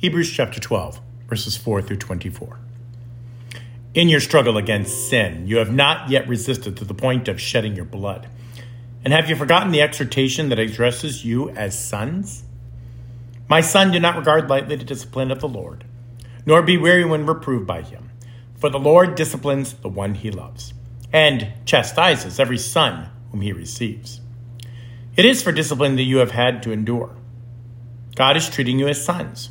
Hebrews chapter 12, verses 4 through 24. In your struggle against sin, you have not yet resisted to the point of shedding your blood. And have you forgotten the exhortation that addresses you as sons? My son, do not regard lightly the discipline of the Lord, nor be weary when reproved by him. For the Lord disciplines the one he loves, and chastises every son whom he receives. It is for discipline that you have had to endure. God is treating you as sons.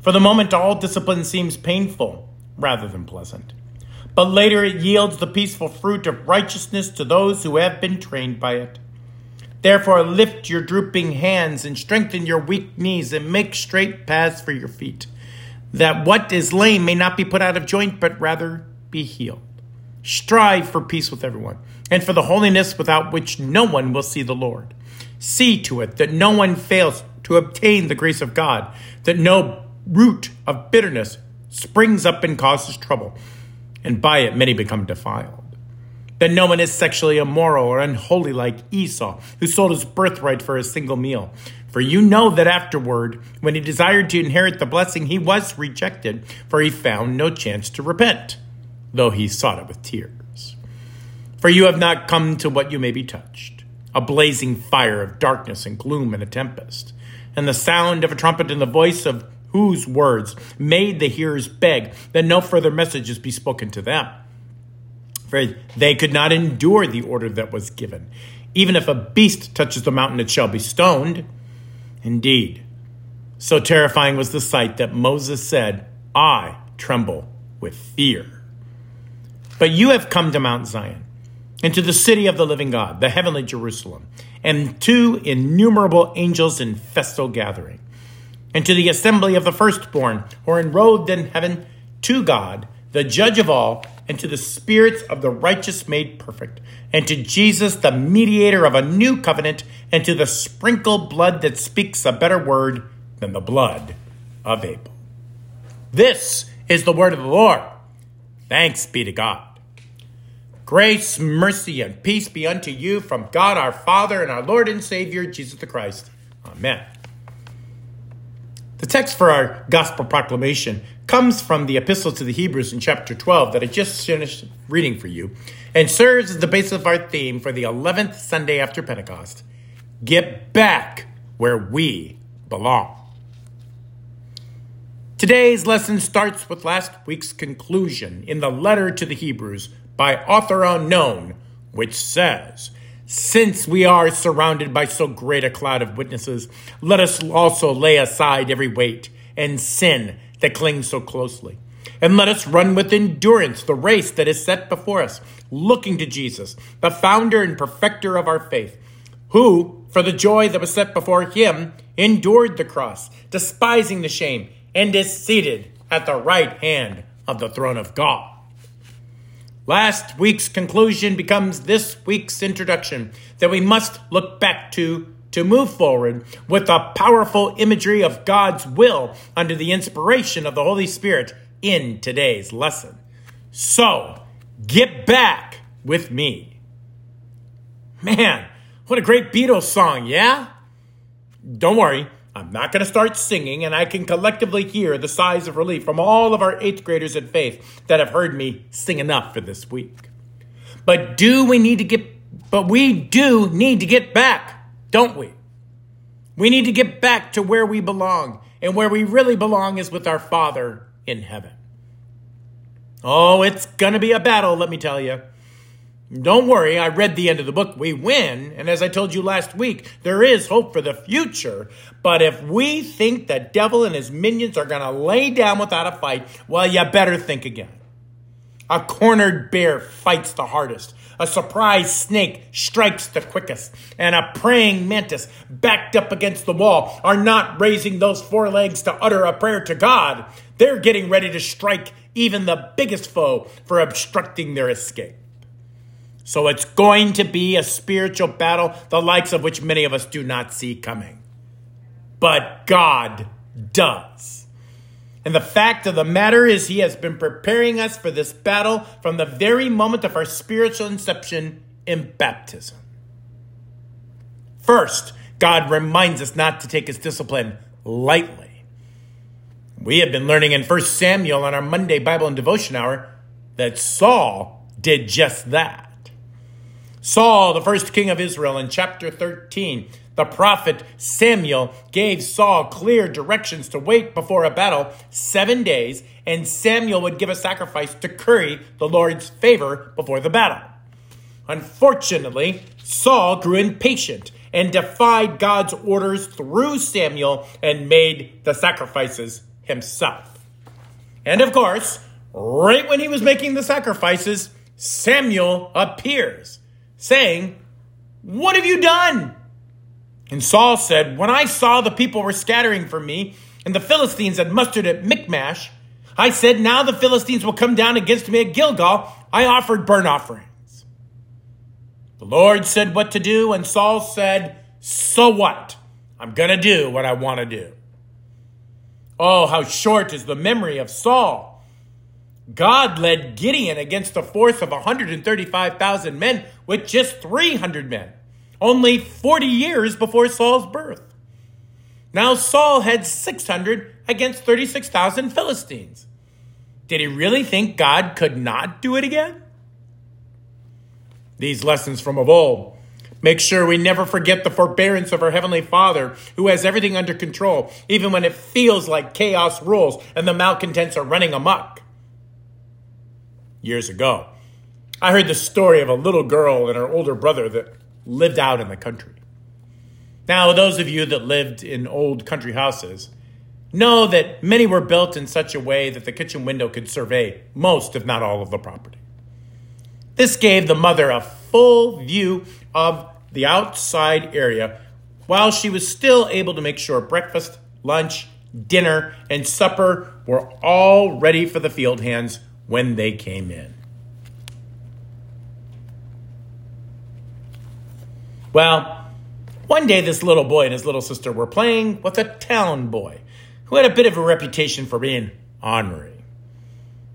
For the moment, all discipline seems painful rather than pleasant but later it yields the peaceful fruit of righteousness to those who have been trained by it. Therefore, lift your drooping hands and strengthen your weak knees and make straight paths for your feet, that what is lame may not be put out of joint, but rather be healed. Strive for peace with everyone, and for the holiness without which no one will see the Lord. See to it that no one fails to obtain the grace of God, that no root of bitterness springs up and causes trouble and by it many become defiled. That no one is sexually immoral or unholy like Esau, who sold his birthright for a single meal. For you know that afterward, when he desired to inherit the blessing, he was rejected, for he found no chance to repent, though he sought it with tears. For you have not come to what you may be touched a blazing fire of darkness and gloom and a tempest, and the sound of a trumpet and the voice of whose words made the hearers beg that no further messages be spoken to them. For they could not endure the order that was given. Even if a beast touches the mountain, it shall be stoned. Indeed, so terrifying was the sight that Moses said, I tremble with fear. But you have come to Mount Zion, and to the city of the living God, the heavenly Jerusalem, and to innumerable angels in festal gathering and to the assembly of the firstborn who are enrobed in heaven, to God, the judge of all, and to the spirits of the righteous made perfect, and to Jesus, the mediator of a new covenant, and to the sprinkled blood that speaks a better word than the blood of Abel. This is the word of the Lord. Thanks be to God. Grace, mercy, and peace be unto you from God our Father and our Lord and Savior, Jesus the Christ. Amen. The text for our gospel proclamation comes from the epistle to the Hebrews in chapter 12 that I just finished reading for you and serves as the basis of our theme for the 11th Sunday after Pentecost Get back where we belong. Today's lesson starts with last week's conclusion in the letter to the Hebrews by author unknown, which says, since we are surrounded by so great a cloud of witnesses, let us also lay aside every weight and sin that clings so closely. And let us run with endurance the race that is set before us, looking to Jesus, the founder and perfecter of our faith, who, for the joy that was set before him, endured the cross, despising the shame, and is seated at the right hand of the throne of God. Last week's conclusion becomes this week's introduction that we must look back to to move forward with the powerful imagery of God's will under the inspiration of the Holy Spirit in today's lesson. So, get back with me. Man, what a great Beatles song, yeah? Don't worry, I'm not going to start singing, and I can collectively hear the sighs of relief from all of our eighth graders at Faith that have heard me sing enough for this week. But do we need to get, but we do need to get back, don't we? We need to get back to where we belong, and where we really belong is with our Father in heaven. Oh, it's going to be a battle, let me tell you. Don't worry, I read the end of the book. We win. And as I told you last week, there is hope for the future. But if we think the devil and his minions are going to lay down without a fight, well, you better think again. A cornered bear fights the hardest. A surprised snake strikes the quickest. And a praying mantis, backed up against the wall, are not raising those forelegs to utter a prayer to God. They're getting ready to strike even the biggest foe for obstructing their escape. So it's going to be a spiritual battle, the likes of which many of us do not see coming. But God does. And the fact of the matter is, He has been preparing us for this battle from the very moment of our spiritual inception in baptism. First, God reminds us not to take His discipline lightly. We have been learning in 1 Samuel on our Monday Bible and Devotion Hour that Saul did just that. Saul, the first king of Israel, in chapter 13, the prophet Samuel gave Saul clear directions to wait before a battle seven days, and Samuel would give a sacrifice to curry the Lord's favor before the battle. Unfortunately, Saul grew impatient and defied God's orders through Samuel and made the sacrifices himself. And of course, right when he was making the sacrifices, Samuel appears saying, What have you done? And Saul said, When I saw the people were scattering from me, and the Philistines had mustered at Michmash, I said, Now the Philistines will come down against me at Gilgal. I offered burnt offerings. The Lord said what to do, and Saul said, So what? I'm going to do what I want to do. Oh, how short is the memory of Saul. God led Gideon against a force of 135,000 men with just 300 men, only 40 years before Saul's birth. Now Saul had 600 against 36,000 Philistines. Did he really think God could not do it again? These lessons from of old make sure we never forget the forbearance of our Heavenly Father, who has everything under control, even when it feels like chaos rules and the malcontents are running amok years ago. I heard the story of a little girl and her older brother that lived out in the country. Now, those of you that lived in old country houses know that many were built in such a way that the kitchen window could survey most, if not all, of the property. This gave the mother a full view of the outside area while she was still able to make sure breakfast, lunch, dinner, and supper were all ready for the field hands when they came in. Well, one day this little boy and his little sister were playing with a town boy who had a bit of a reputation for being ornery.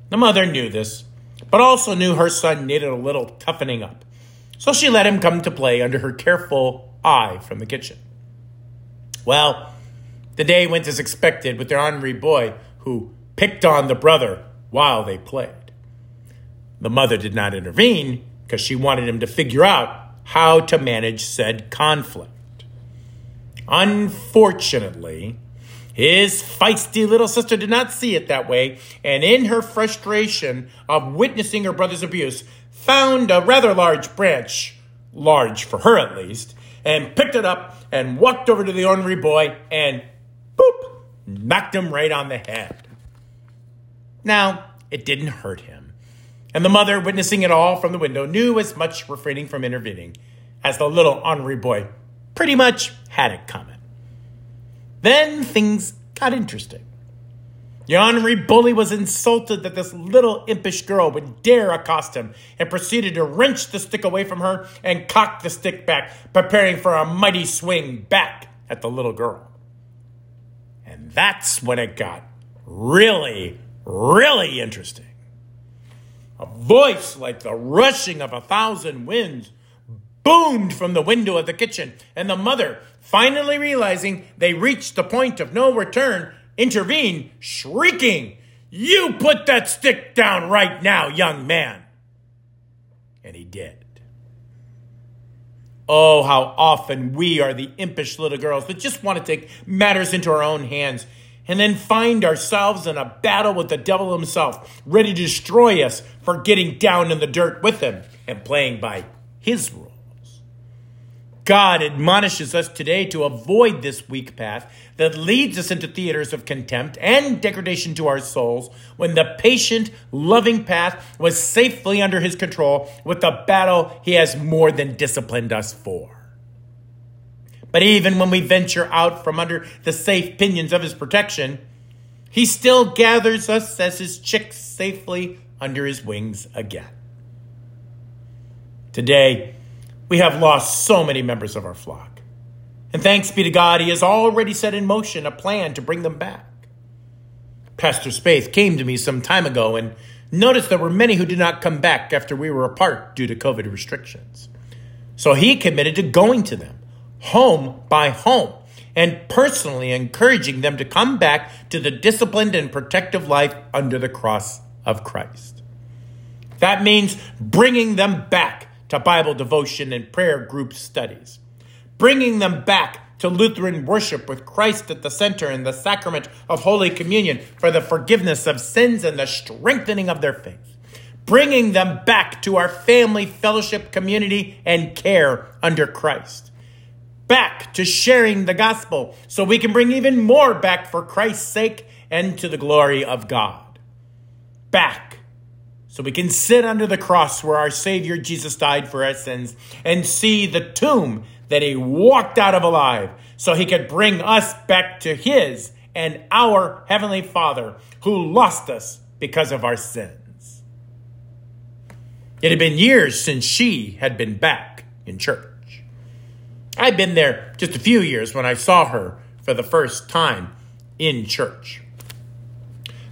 The mother knew this, but also knew her son needed a little toughening up. So she let him come to play under her careful eye from the kitchen. Well, the day went as expected with the ornery boy who picked on the brother while they played. The mother did not intervene because she wanted him to figure out how to manage said conflict. Unfortunately, his feisty little sister did not see it that way, and in her frustration of witnessing her brother's abuse, found a rather large branch, large for her at least, and picked it up and walked over to the ornery boy and boop, knocked him right on the head. Now, it didn't hurt him. And the mother, witnessing it all from the window, knew as much refraining from intervening as the little ornery boy pretty much had it coming. Then things got interesting. The ornery bully was insulted that this little impish girl would dare accost him and proceeded to wrench the stick away from her and cock the stick back, preparing for a mighty swing back at the little girl. And that's when it got really, really interesting. A voice like the rushing of a thousand winds boomed from the window of the kitchen, and the mother, finally realizing they reached the point of no return, intervened, shrieking, You put that stick down right now, young man! And he did. Oh, how often we are the impish little girls that just want to take matters into our own hands and then find ourselves in a battle with the devil himself, ready to destroy us for getting down in the dirt with him and playing by his rules. God admonishes us today to avoid this weak path that leads us into theaters of contempt and degradation to our souls when the patient, loving path was safely under his control with the battle he has more than disciplined us for. But even when we venture out from under the safe pinions of his protection, he still gathers us as his chicks safely under his wings again. Today, we have lost so many members of our flock. And thanks be to God, He has already set in motion a plan to bring them back. Pastor Spaeth came to me some time ago and noticed there were many who did not come back after we were apart due to COVID restrictions. So he committed to going to them, home by home, and personally encouraging them to come back to the disciplined and protective life under the cross of Christ. That means bringing them back to Bible devotion and prayer group studies, bringing them back to Lutheran worship with Christ at the center and the sacrament of Holy Communion for the forgiveness of sins and the strengthening of their faith, bringing them back to our family fellowship community and care under Christ. Back to sharing the gospel so we can bring even more back for Christ's sake and to the glory of God. Back so we can sit under the cross where our Savior Jesus died for our sins and see the tomb that he walked out of alive so he could bring us back to his and our Heavenly Father who lost us because of our sins. It had been years since she had been back in church. I'd been there just a few years when I saw her for the first time in church.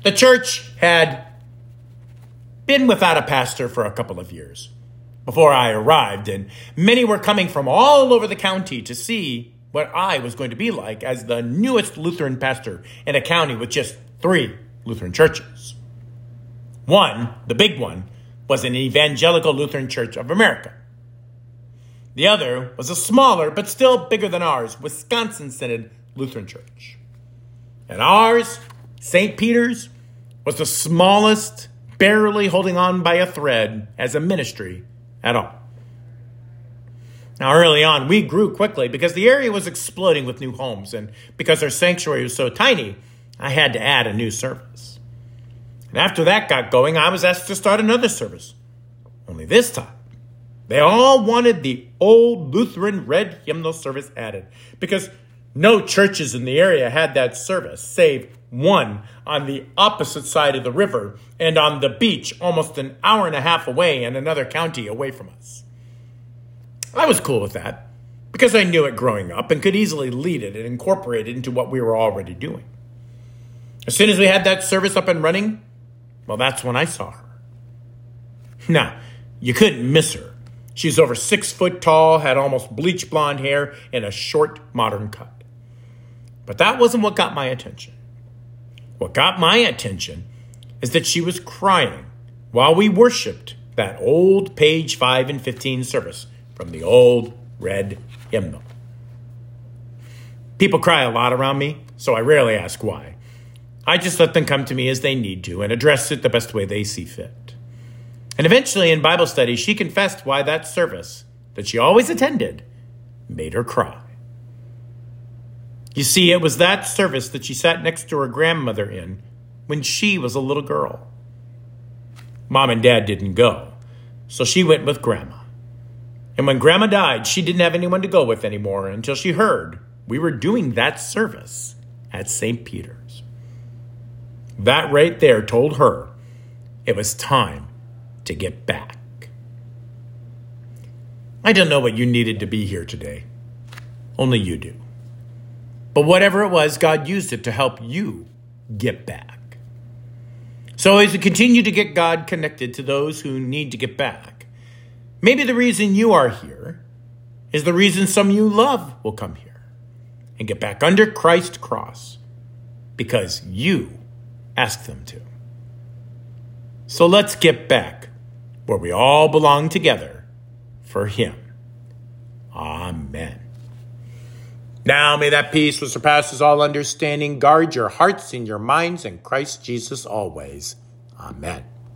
The church had been without a pastor for a couple of years before I arrived, and many were coming from all over the county to see what I was going to be like as the newest Lutheran pastor in a county with just three Lutheran churches. One, the big one, was an Evangelical Lutheran Church of America. The other was a smaller, but still bigger than ours, Wisconsin Synod Lutheran Church. And ours, St. Peter's, was the smallest barely holding on by a thread as a ministry at all. Now, early on, we grew quickly because the area was exploding with new homes, and because our sanctuary was so tiny, I had to add a new service. And after that got going, I was asked to start another service. Only this time, they all wanted the old Lutheran red hymnal service added because no churches in the area had that service, save one on the opposite side of the river and on the beach almost an hour and a half away in another county away from us. I was cool with that because I knew it growing up and could easily lead it and incorporate it into what we were already doing. As soon as we had that service up and running, well, that's when I saw her. Now, you couldn't miss her. She's over six foot tall, had almost bleach blonde hair, and a short modern cut. But that wasn't what got my attention. What got my attention is that she was crying while we worshiped that old page 5 and 15 service from the old red hymnal. People cry a lot around me, so I rarely ask why. I just let them come to me as they need to and address it the best way they see fit. And eventually in Bible study, she confessed why that service that she always attended made her cry. You see, it was that service that she sat next to her grandmother in when she was a little girl. Mom and dad didn't go, so she went with grandma. And when grandma died, she didn't have anyone to go with anymore until she heard we were doing that service at St. Peter's. That right there told her it was time to get back. I don't know what you needed to be here today. Only you do. But whatever it was, God used it to help you get back. So as you continue to get God connected to those who need to get back, maybe the reason you are here is the reason some you love will come here and get back under Christ's cross because you asked them to. So let's get back where we all belong together for Him. Amen. Now may that peace which surpasses all understanding guard your hearts and your minds in Christ Jesus always. Amen.